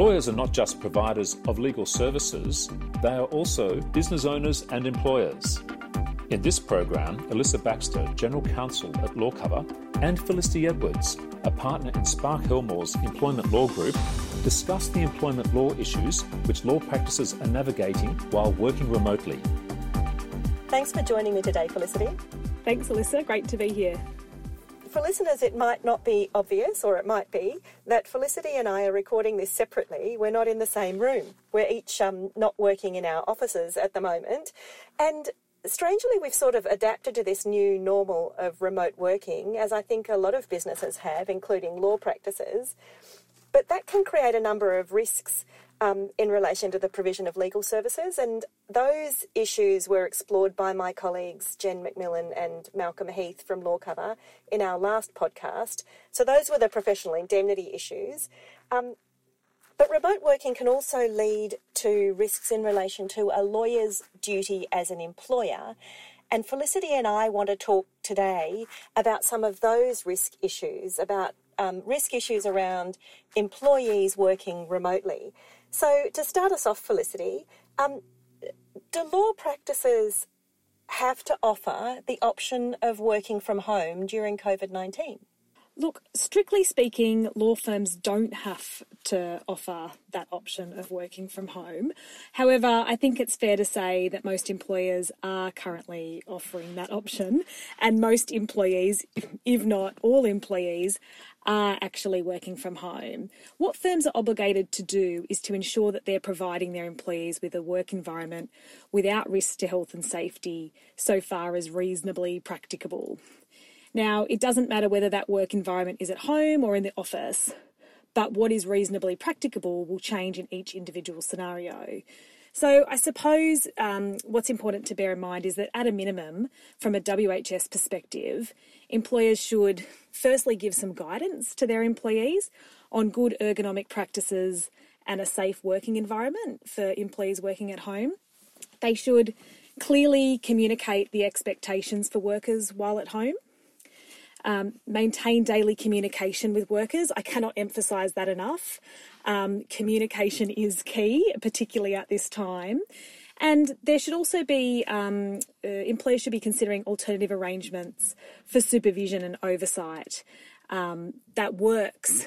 Lawyers are not just providers of legal services, they are also business owners and employers. In this program, Alyssa Baxter, General Counsel at Lawcover, and Felicity Edwards, a partner in Sparke Helmore's Employment Law Group, discuss the employment law issues which law practices are navigating while working remotely. Thanks for joining me today, Felicity. Thanks, Alyssa. Great to be here. For listeners, it might not be obvious, or it might be, that Felicity and I are recording this separately. We're not in the same room. We're each um, not working in our offices at the moment. And strangely, we've sort of adapted to this new normal of remote working, as I think a lot of businesses have, including law practices. But that can create a number of risks um, in relation to the provision of legal services, and those issues were explored by my colleagues Jen McMillan and Malcolm Heath from Lawcover in our last podcast. So those were the professional indemnity issues. Um, but remote working can also lead to risks in relation to a lawyer's duty as an employer. And Felicity and I want to talk today about some of those risk issues, about um, risk issues around employees working remotely. So, to start us off, Felicity, um, do law practices have to offer the option of working from home during COVID 19? Look, strictly speaking, law firms don't have to offer that option of working from home. However, I think it's fair to say that most employers are currently offering that option, and most employees, if not all employees, are actually working from home. What firms are obligated to do is to ensure that they're providing their employees with a work environment without risk to health and safety so far as reasonably practicable. Now, it doesn't matter whether that work environment is at home or in the office, but what is reasonably practicable will change in each individual scenario. So, I suppose um, what's important to bear in mind is that at a minimum, from a WHS perspective, employers should firstly give some guidance to their employees on good ergonomic practices and a safe working environment for employees working at home. They should clearly communicate the expectations for workers while at home um, maintain daily communication with workers. I cannot emphasise that enough. Um, communication is key, particularly at this time. And there should also be, um, uh, employers should be considering alternative arrangements for supervision and oversight um, that works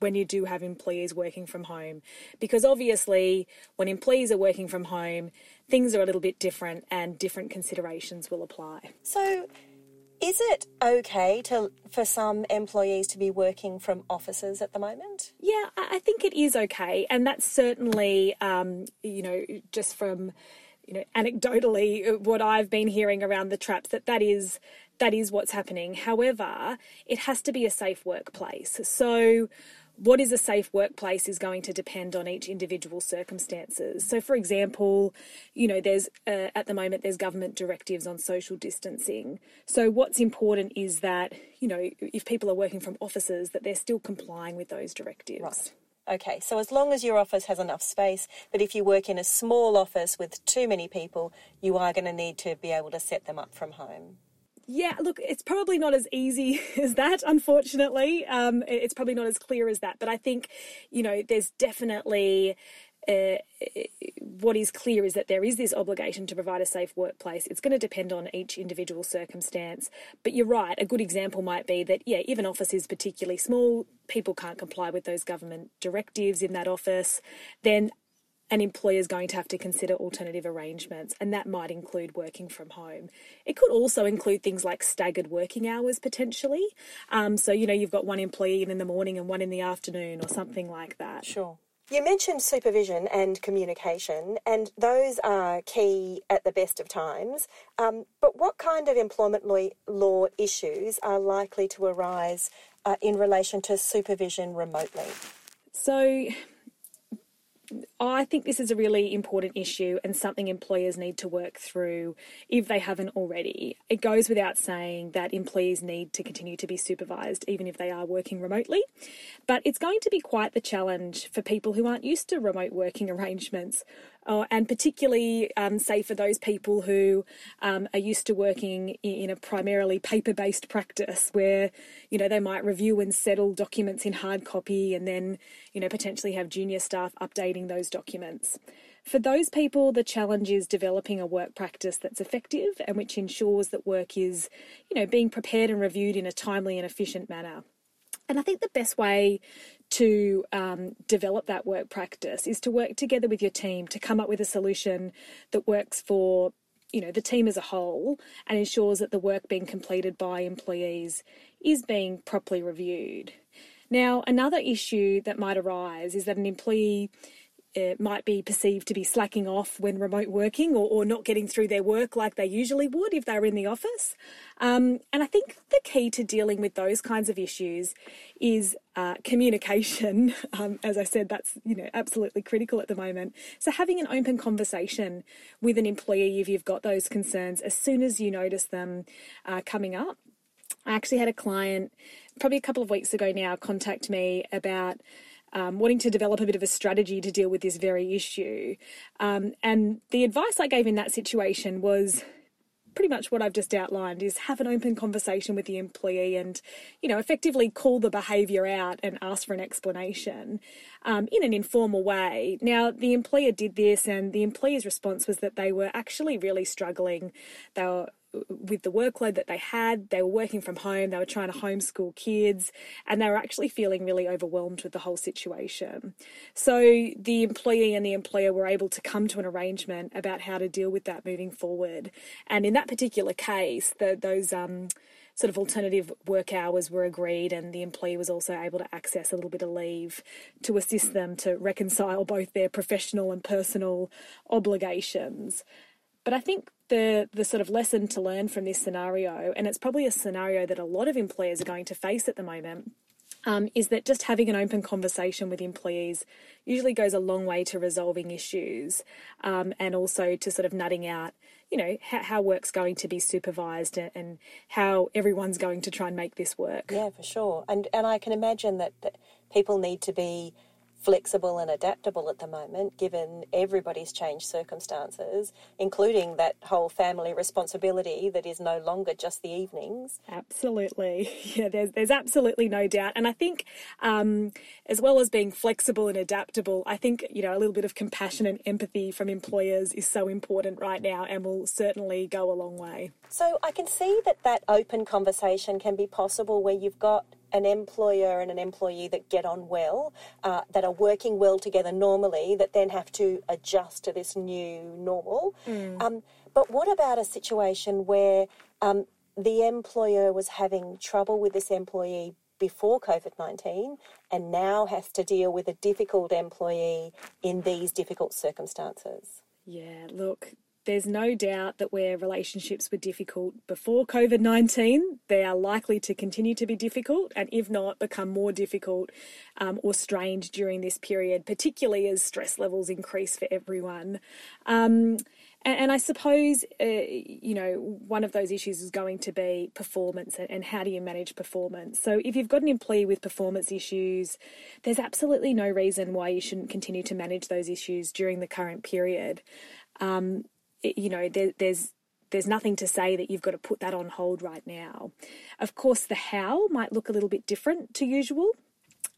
when you do have employees working from home. Because obviously, when employees are working from home, things are a little bit different and different considerations will apply. So, is it okay to for some employees to be working from offices at the moment? Yeah, I think it is okay, and that's certainly um, you know just from you know anecdotally uh, what I've been hearing around the traps that that is that is what's happening. However, it has to be a safe workplace. So what is a safe workplace is going to depend on each individual circumstances. So, for example, you know, there's uh, at the moment there's government directives on social distancing. So, what's important is that you know if people are working from offices, that they're still complying with those directives. Right. Okay, so as long as your office has enough space, but if you work in a small office with too many people, you are going to need to be able to set them up from home. Yeah, look, it's probably not as easy as that, unfortunately. Um, it's probably not as clear as that. But I think, you know, there's definitely. Uh, what is clear is that there is this obligation to provide a safe workplace. It's going to depend on each individual circumstance. But you're right, a good example might be that, yeah, if an office is particularly small, people can't comply with those government directives in that office, then an employer is going to have to consider alternative arrangements, and that might include working from home. It could also include things like staggered working hours potentially. Um, so, you know, you've got one employee in the morning and one in the afternoon or something like that. Sure. You mentioned supervision and communication, and those are key at the best of times. Um, but what kind of employment law issues are likely to arise uh, in relation to supervision remotely? So, I think this is a really important issue and something employers need to work through if they haven't already. It goes without saying that employees need to continue to be supervised even if they are working remotely, but it's going to be quite the challenge for people who aren't used to remote working arrangements Oh, and particularly, um, say, for those people who um, are used to working in a primarily paper based practice where, you know, they might review and settle documents in hard copy and then, you know, potentially have junior staff updating those documents. For those people, the challenge is developing a work practice that's effective and which ensures that work is, you know, being prepared and reviewed in a timely and efficient manner. And I think the best way to um, develop that work practice is to work together with your team to come up with a solution that works for you know the team as a whole and ensures that the work being completed by employees is being properly reviewed. Now, another issue that might arise is that an employee it might be perceived to be slacking off when remote working or, or not getting through their work like they usually would if they were in the office. Um, and I think the key to dealing with those kinds of issues is uh, communication. Um, as I said, that's you know absolutely critical at the moment. So having an open conversation with an employee if you've got those concerns as soon as you notice them uh, coming up. I actually had a client probably a couple of weeks ago now contact me about um, wanting to develop a bit of a strategy to deal with this very issue. Um, and the advice I gave in that situation was pretty much what I've just outlined is have an open conversation with the employee and, you know, effectively call the behaviour out and ask for an explanation um, in an informal way. Now, the employer did this, and the employer's response was that they were actually really struggling. They were with the workload that they had. They were working from home, they were trying to homeschool kids, and they were actually feeling really overwhelmed with the whole situation. So the employee and the employer were able to come to an arrangement about how to deal with that moving forward. And in that particular case, the, those um, sort of alternative work hours were agreed, and the employee was also able to access a little bit of leave to assist them to reconcile both their professional and personal obligations. But I think the the sort of lesson to learn from this scenario, and it's probably a scenario that a lot of employers are going to face at the moment, um, is that just having an open conversation with employees usually goes a long way to resolving issues um, and also to sort of nutting out, you know, how, how, work's going to be supervised and, and how everyone's going to try and make this work. Yeah, for sure. And and I can imagine that, that people need to be flexible and adaptable at the moment, given everybody's changed circumstances, including that whole family responsibility that is no longer just the evenings. Absolutely. Yeah, there's, there's absolutely no doubt. And I think, um, as well as being flexible and adaptable, I think, you know, a little bit of compassion and empathy from employers is so important right now and will certainly go a long way. So I can see that that open conversation can be possible where you've got an employer and an employee that get on well, uh, that are working well together normally, that then have to adjust to this new normal. Mm. Um, but what about a situation where um, the employer was having trouble with this employee before COVID 19 and now has to deal with a difficult employee in these difficult circumstances? Yeah, look, there's no doubt that where relationships were difficult before COVID 19, they are likely to continue to be difficult, and if not, become more difficult um, or strained during this period, particularly as stress levels increase for everyone. Um, and, I suppose, uh, you know, one of those issues is going to be performance and, and how do you manage performance. So, if you've got an employee with performance issues, there's absolutely no reason why you shouldn't continue to manage those issues during the current period. Um, you know, there, there's there's nothing to say that you've got to put that on hold right now. Of course, the how might look a little bit different to usual,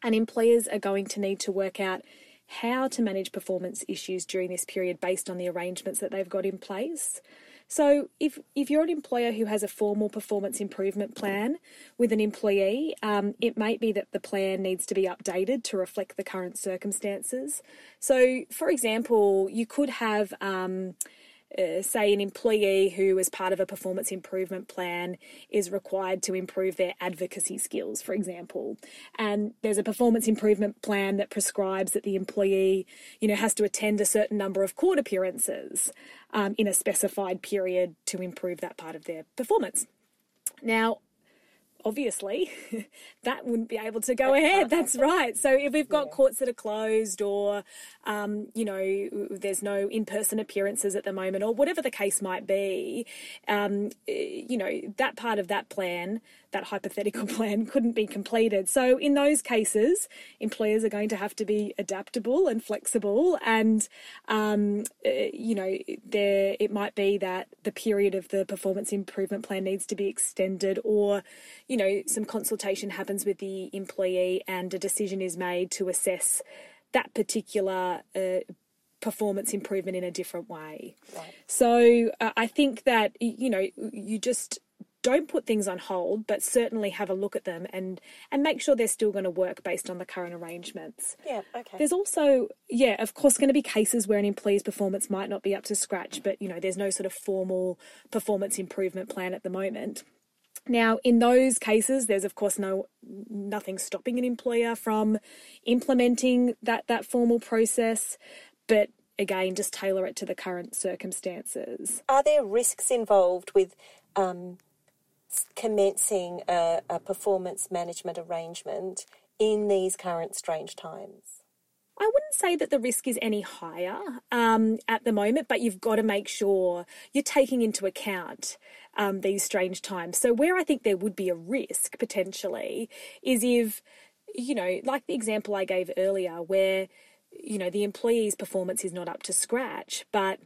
and employers are going to need to work out how to manage performance issues during this period based on the arrangements that they've got in place. So, if, if you're an employer who has a formal performance improvement plan with an employee, um, it might be that the plan needs to be updated to reflect the current circumstances. So, for example, you could have um, uh, say an employee who as part of a performance improvement plan is required to improve their advocacy skills for example. And there's a performance improvement plan that prescribes that the employee you know has to attend a certain number of court appearances um, in a specified period to improve that part of their performance. Now obviously that wouldn't be able to go ahead. That's right. So if we've got yeah. courts that are closed or, um, you know, there's no in-person appearances at the moment or whatever the case might be, um, you know, that part of that plan that hypothetical plan couldn't be completed. So, in those cases, employers are going to have to be adaptable and flexible. And, um, uh, you know, there it might be that the period of the performance improvement plan needs to be extended, or, you know, some consultation happens with the employee and a decision is made to assess that particular. Uh, performance improvement in a different way. Right. So uh, I think that you know you just don't put things on hold, but certainly have a look at them and and make sure they're still going to work based on the current arrangements. Yeah, okay. There's also, yeah, of course, going to be cases where an employee's performance might not be up to scratch, but you know, there's no sort of formal performance improvement plan at the moment. Now, in those cases, there's of course no nothing stopping an employer from implementing that that formal process, but again, just tailor it to the current circumstances. Are there risks involved with um, commencing a, a performance management arrangement in these current strange times? I wouldn't say that the risk is any higher um, at the moment, but you've got to make sure you're taking into account um, these strange times. So, where I think there would be a risk potentially is if, you know, like the example I gave earlier, where, you know, the employee's performance is not up to scratch, but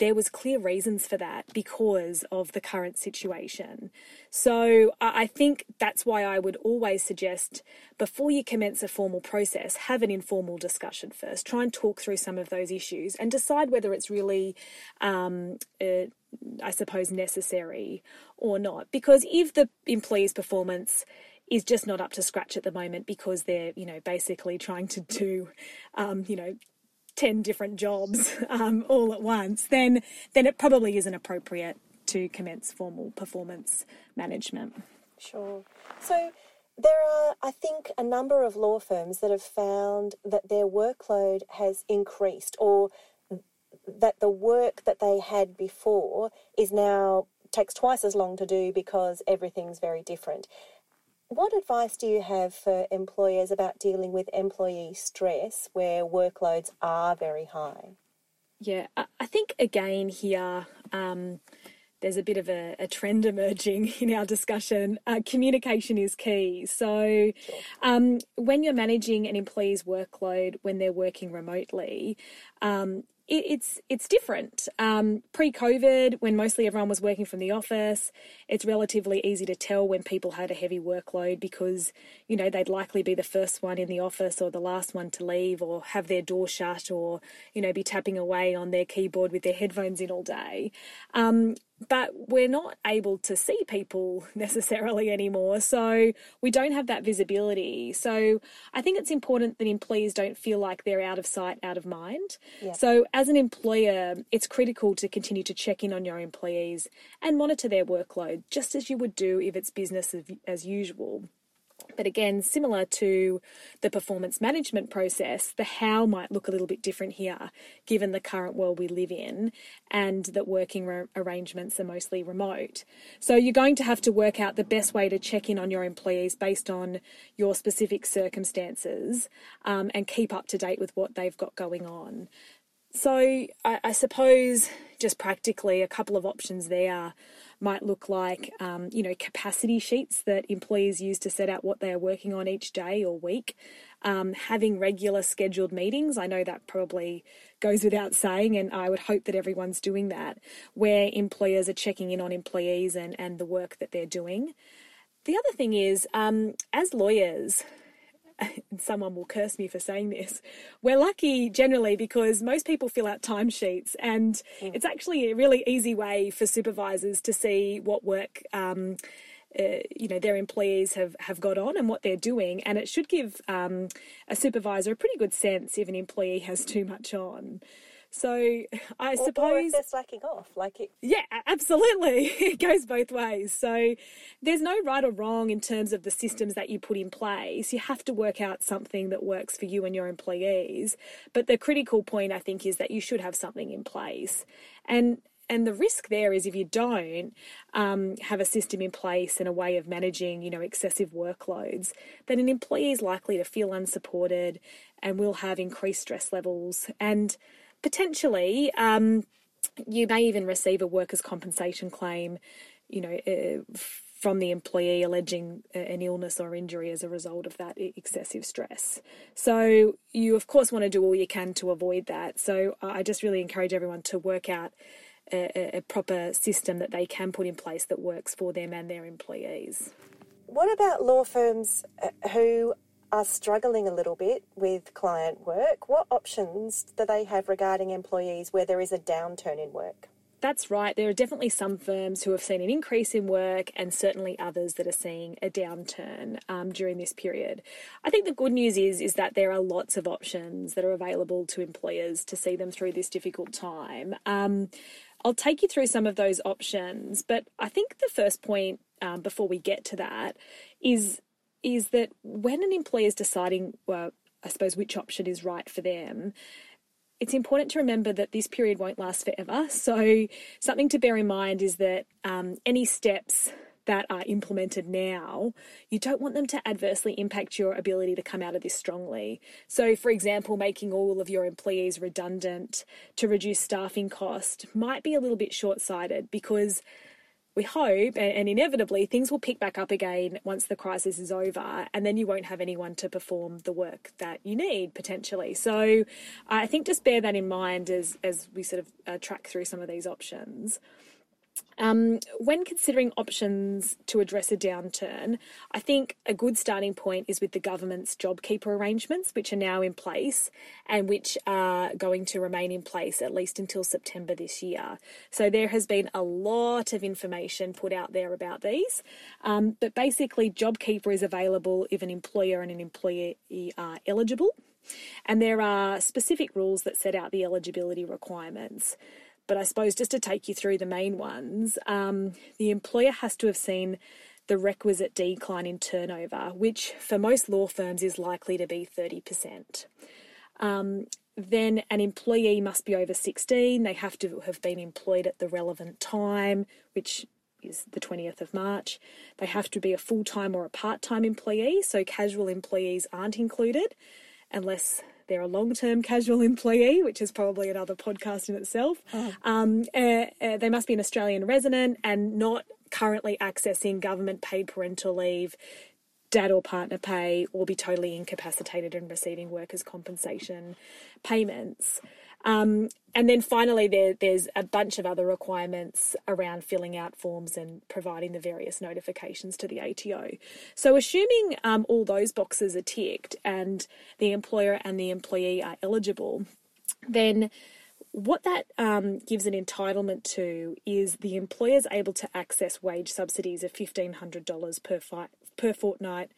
there was clear reasons for that because of the current situation. So I think that's why I would always suggest before you commence a formal process, have an informal discussion first. Try and talk through some of those issues and decide whether it's really, um, uh, I suppose, necessary or not. Because if the employee's performance is just not up to scratch at the moment because they're, you know, basically trying to do, um, you know, 10 different jobs um, all at once, then, then it probably isn't appropriate to commence formal performance management. Sure. So there are, I think, a number of law firms that have found that their workload has increased or that the work that they had before is now takes twice as long to do because everything's very different. What advice do you have for employers about dealing with employee stress where workloads are very high? Yeah, I think again here, um, there's a bit of a, a, trend emerging in our discussion. Uh, communication is key. So, um, when you're managing an employee's workload when they're working remotely, um, it, it's it's different. Um, Pre-COVID, when mostly everyone was working from the office, it's relatively easy to tell when people had a heavy workload because you know they'd likely be the first one in the office or the last one to leave, or have their door shut, or you know be tapping away on their keyboard with their headphones in all day. Um, but we're not able to see people necessarily anymore. So we don't have that visibility. So I think it's important that employees don't feel like they're out of sight, out of mind. Yeah. So as an employer, it's critical to continue to check in on your employees and monitor their workload, just as you would do if it's business as usual. But again, similar to the performance management process, the how might look a little bit different here, given the current world we live in and that working re- arrangements are mostly remote. So you're going to have to work out the best way to check in on your employees based on your specific circumstances um, and keep up to date with what they've got going on. So I, I suppose just practically a couple of options there might look like, um, you know, capacity sheets that employees use to set out what they are working on each day or week. Um, having regular scheduled meetings, I know that probably goes without saying, and I would hope that everyone's doing that, where employers are checking in on employees and, and the work that they're doing. The other thing is, um, as lawyers, someone will curse me for saying this. We're lucky generally because most people fill out timesheets, and mm. it's actually a really easy way for supervisors to see what work. Um, uh, you know their employees have, have got on and what they're doing, and it should give um, a supervisor a pretty good sense if an employee has too much on. So I or, suppose or slacking off, like it. Yeah, absolutely. it goes both ways. So there's no right or wrong in terms of the systems that you put in place. You have to work out something that works for you and your employees. But the critical point, I think, is that you should have something in place. And and the risk there is if you don't um, have a system in place and a way of managing, you know, excessive workloads, then an employee is likely to feel unsupported and will have increased stress levels and potentially um, you may even receive a workers' compensation claim, you know, uh, from the employee alleging an illness or injury as a result of that excessive stress. So, you of course want to do all you can to avoid that. So, I just really encourage everyone to work out a, a proper system that they can put in place that works for them and their employees. What about law firms uh, who are struggling a little bit with client work? What options do they have regarding employees where there is a downturn in work? That's right. There are definitely some firms who have seen an increase in work, and certainly others that are seeing a downturn um, during this period. I think the good news is is that there are lots of options that are available to employers to see them through this difficult time. Um, I'll take you through some of those options, but I think the first point um, before we get to that is is that when an employer is deciding, well, I suppose which option is right for them, it's important to remember that this period won't last forever. So, something to bear in mind is that um, any steps that are implemented now, you don't want them to adversely impact your ability to come out of this strongly. So, for example, making all of your employees redundant to reduce staffing cost might be a little bit short sighted because we hope and, inevitably things will pick back up again once the crisis is over and then you won't have anyone to perform the work that you need potentially. So i think just bear that in mind as as we sort of uh, track through some of these options um, when considering options to address a downturn, I think a good starting point is with the government's JobKeeper arrangements, which are now in place and which are going to remain in place at least until September this year. So there has been a lot of information put out there about these. Um, but basically, JobKeeper is available if an employer and an employee are eligible. And there are specific rules that set out the eligibility requirements. But I suppose just to take you through the main ones, um, the employer has to have seen the requisite decline in turnover, which for most law firms is likely to be 30%. Um, then an employee must be over 16. They have to have been employed at the relevant time, which is the 20th of March. They have to be a full time or a part time employee, so casual employees aren't included unless they're a long term casual employee, which is probably another podcast in itself. Oh. Um, uh, uh, they must be an Australian resident and not currently accessing government paid parental leave, dad or partner pay, or be totally incapacitated and receiving workers' compensation payments. Um, and then finally, there, there's a bunch of other requirements around filling out forms and providing the various notifications to the ATO. So, assuming um, all those boxes are ticked and the employer and the employee are eligible, then what that um, gives an entitlement to is the employer's able to access wage subsidies of $1,500 per, fi- per fortnight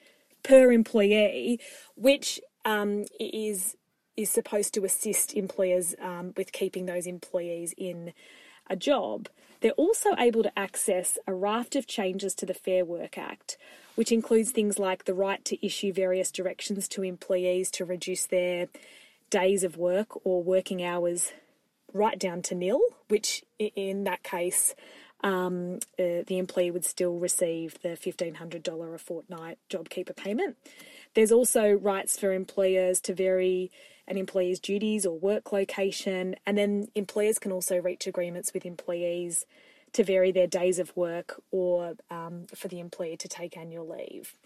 per employee, which um, is is supposed to assist employers um, with keeping those employees in a job. They're also able to access a raft of changes to the Fair Work Act, which includes things like the right to issue various directions to employees to reduce their days of work or working hours right down to nil, which in that case, um, uh, the employee would still receive the $1,500 a fortnight JobKeeper payment. There's also rights for employers to vary an employee's duties or work location, and then employers can also reach agreements with employees to vary their days of work or um, for the employee to take annual leave.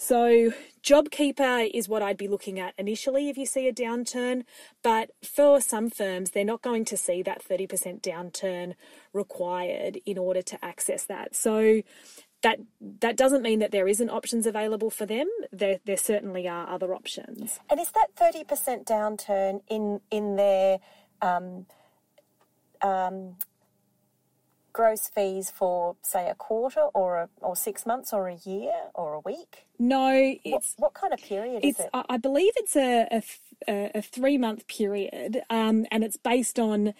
So, JobKeeper is what I'd be looking at initially if you see a downturn, but for some firms, they're not going to see that 30% downturn required in order to access that. So, that that doesn't mean that there isn't options available for them. There there certainly are other options. And is that thirty percent downturn in in their um, um, gross fees for say a quarter or a, or six months or a year or a week? No, it's what, what kind of period is it? I believe it's a a, a three month period, um, and it's based on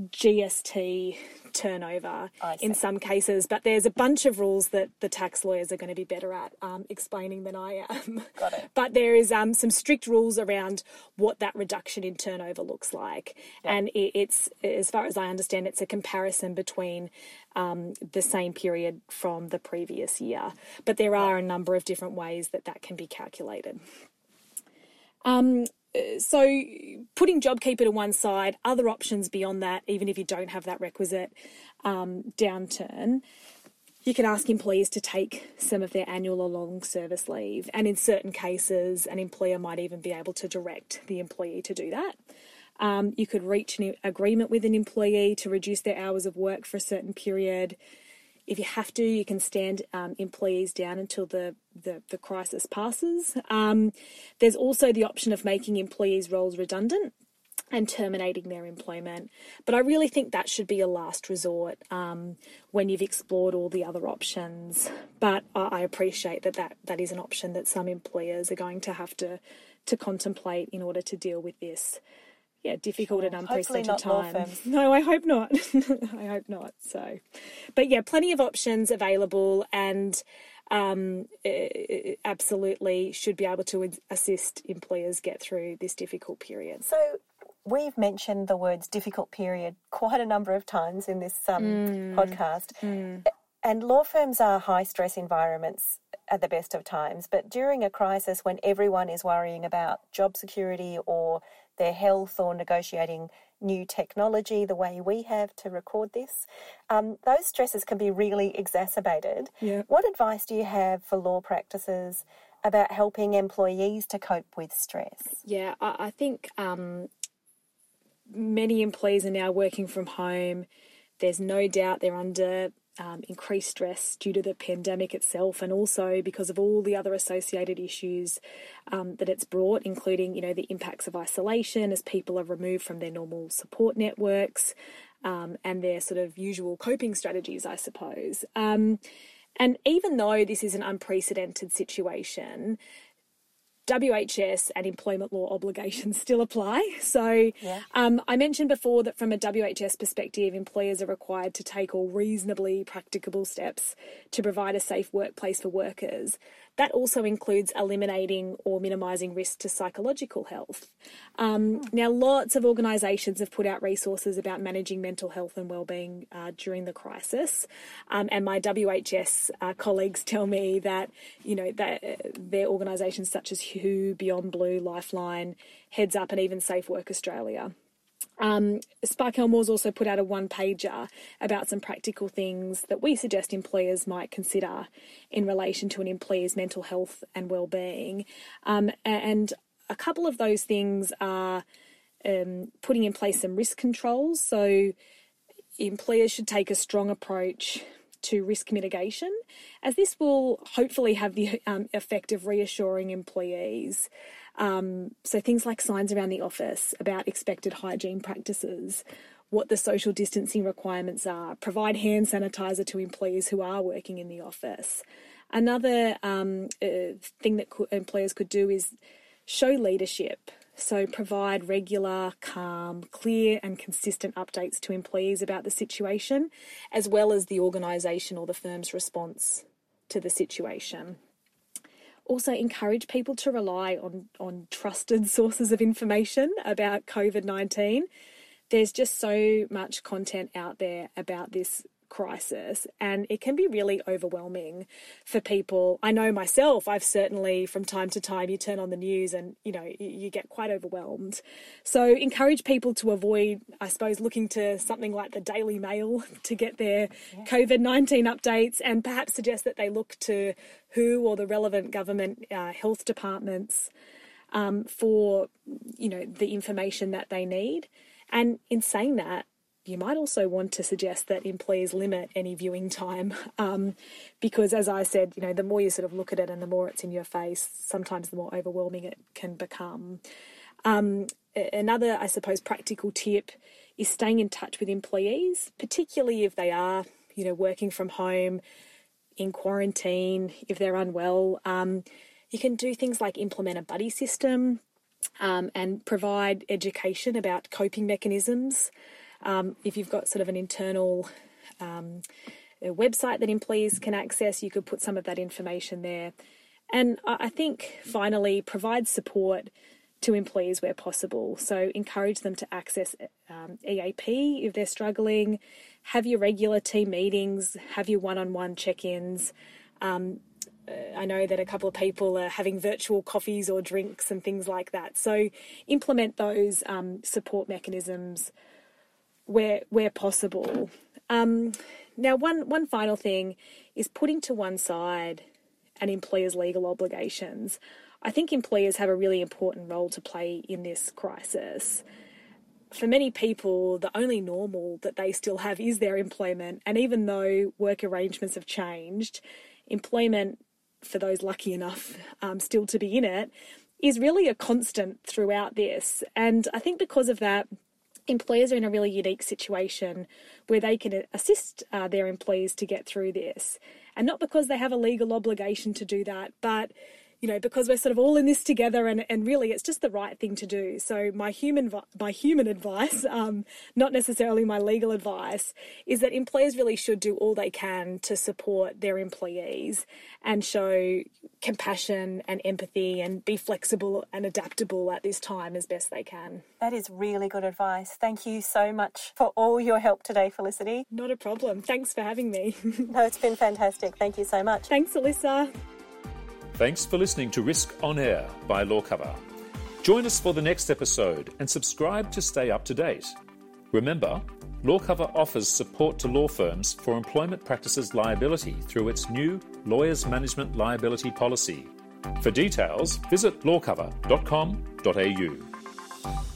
GST turnover in some cases, but there's a bunch of rules that the tax lawyers are going to be better at um, explaining than I am. Got it. but there is um, some strict rules around what that reduction in turnover looks like, yep. and it, it's as far as I understand, it's a comparison between um, the same period from the previous year. But there are a number of different ways that that can be calculated. Um, so putting JobKeeper to one side, other options beyond that, even if you don't have that requisite um, downturn. you can ask employees to take some of their annual or long service leave, and in certain cases, an employer might even be able to direct the employee to do that. Um, you could reach an agreement with an employee to reduce their hours of work for a certain period. If you have to, you can stand um, employees down until the, the, the crisis passes. Um, there's also the option of making employees' roles redundant and terminating their employment. But I really think that should be a last resort um, when you've explored all the other options. But I appreciate that, that that is an option that some employers are going to have to to contemplate in order to deal with this. Yeah, difficult sure. and unprecedented Hopefully time. No, I hope not. I hope not. So, but yeah, plenty of options available, and um, absolutely should be able to assist employers get through this difficult period. So, we've mentioned the words difficult period quite a number of times in this um, mm. podcast. Mm. And law firms are high stress environments at the best of times, but during a crisis when everyone is worrying about job security or their health or negotiating new technology the way we have to record this, um, those stresses can be really exacerbated. Yeah. What advice do you have for law practices about helping employees to cope with stress? Yeah, I, I think um, many employees are now working from home. There's no doubt they're under um, increased stress due to the pandemic itself, and also because of all the other associated issues um, that it's brought, including you know the impacts of isolation as people are removed from their normal support networks um, and their sort of usual coping strategies, I suppose. Um, and even though this is an unprecedented situation, WHS and employment law obligations still apply. So, yeah. um, I mentioned before that from a WHS perspective, employers are required to take all reasonably practicable steps to provide a safe workplace for workers. That also includes eliminating or minimising risk to psychological health. Um, now, lots of organisations have put out resources about managing mental health and wellbeing uh, during the crisis, um, and my WHS uh, colleagues tell me that you know that uh, their organisations such as WHO, Beyond Blue, Lifeline, Heads Up, and even Safe Work Australia um, Sparke Helmore's also put out a one pager about some practical things that we suggest employers might consider in relation to an employee's mental health and well-being. Um, and a couple of those things are um, putting in place some risk controls. So employers should take a strong approach to risk mitigation, as this will hopefully have the um, effect of reassuring employees um, so things like signs around the office about expected hygiene practices, what the social distancing requirements are, provide hand sanitizer to employees who are working in the office. Another um, uh, thing that co- employers could do is show leadership. So, provide regular, calm, clear, and consistent updates to employees about the situation, as well as the organisation or the firm's response to the situation also encourage people to rely on, on trusted sources of information about COVID 19. There's just so much content out there about this crisis and it can be really overwhelming for people. I know myself, I've certainly from time to time you turn on the news and you know you get quite overwhelmed. So encourage people to avoid I suppose looking to something like the Daily Mail to get their yeah. COVID-19 updates and perhaps suggest that they look to WHO or the relevant government uh, health departments um, for you know the information that they need. And in saying that, you might also want to suggest that employees limit any viewing time um, because, as I said, you know, the more you sort of look at it and the more it's in your face, sometimes the more overwhelming it can become. Um, another, I suppose, practical tip is staying in touch with employees, particularly if they are, you know, working from home, in quarantine, if they're unwell. Um, you can do things like implement a buddy system um, and provide education about coping mechanisms. Um, if you've got sort of an internal um, website that employees can access, you could put some of that information there. And I think finally, provide support to employees where possible. So encourage them to access um, EAP if they're struggling, have your regular team meetings, have your one on one check ins. Um, uh, I know that a couple of people are having virtual coffees or drinks and things like that. So implement those um, support mechanisms where where possible. Um, now, one one final thing is putting to one side an employer's legal obligations. I think employers have a really important role to play in this crisis. For many people, the only normal that they still have is their employment, and even though work arrangements have changed, employment for those lucky enough um, still to be in it is really a constant throughout this. And I think because of that, employers are in a really unique situation where they can assist uh, their employees to get through this. And not because they have a legal obligation to do that, but you know, because we're sort of all in this together, and, and really, it's just the right thing to do. So my human my human advice, um, not necessarily my legal advice, is that employers really should do all they can to support their employees and show compassion and empathy and be flexible and adaptable at this time as best they can. That is really good advice. Thank you so much for all your help today, Felicity. Not a problem. Thanks for having me. no, it's been fantastic. Thank you so much. Thanks, Alyssa. Thanks for listening to Risk on Air by Lawcover. Join us for the next episode and subscribe to stay up to date. Remember, Lawcover offers support to law firms for employment practices liability through its new Lawyers Management Liability Policy. For details, visit lawcover.com.au.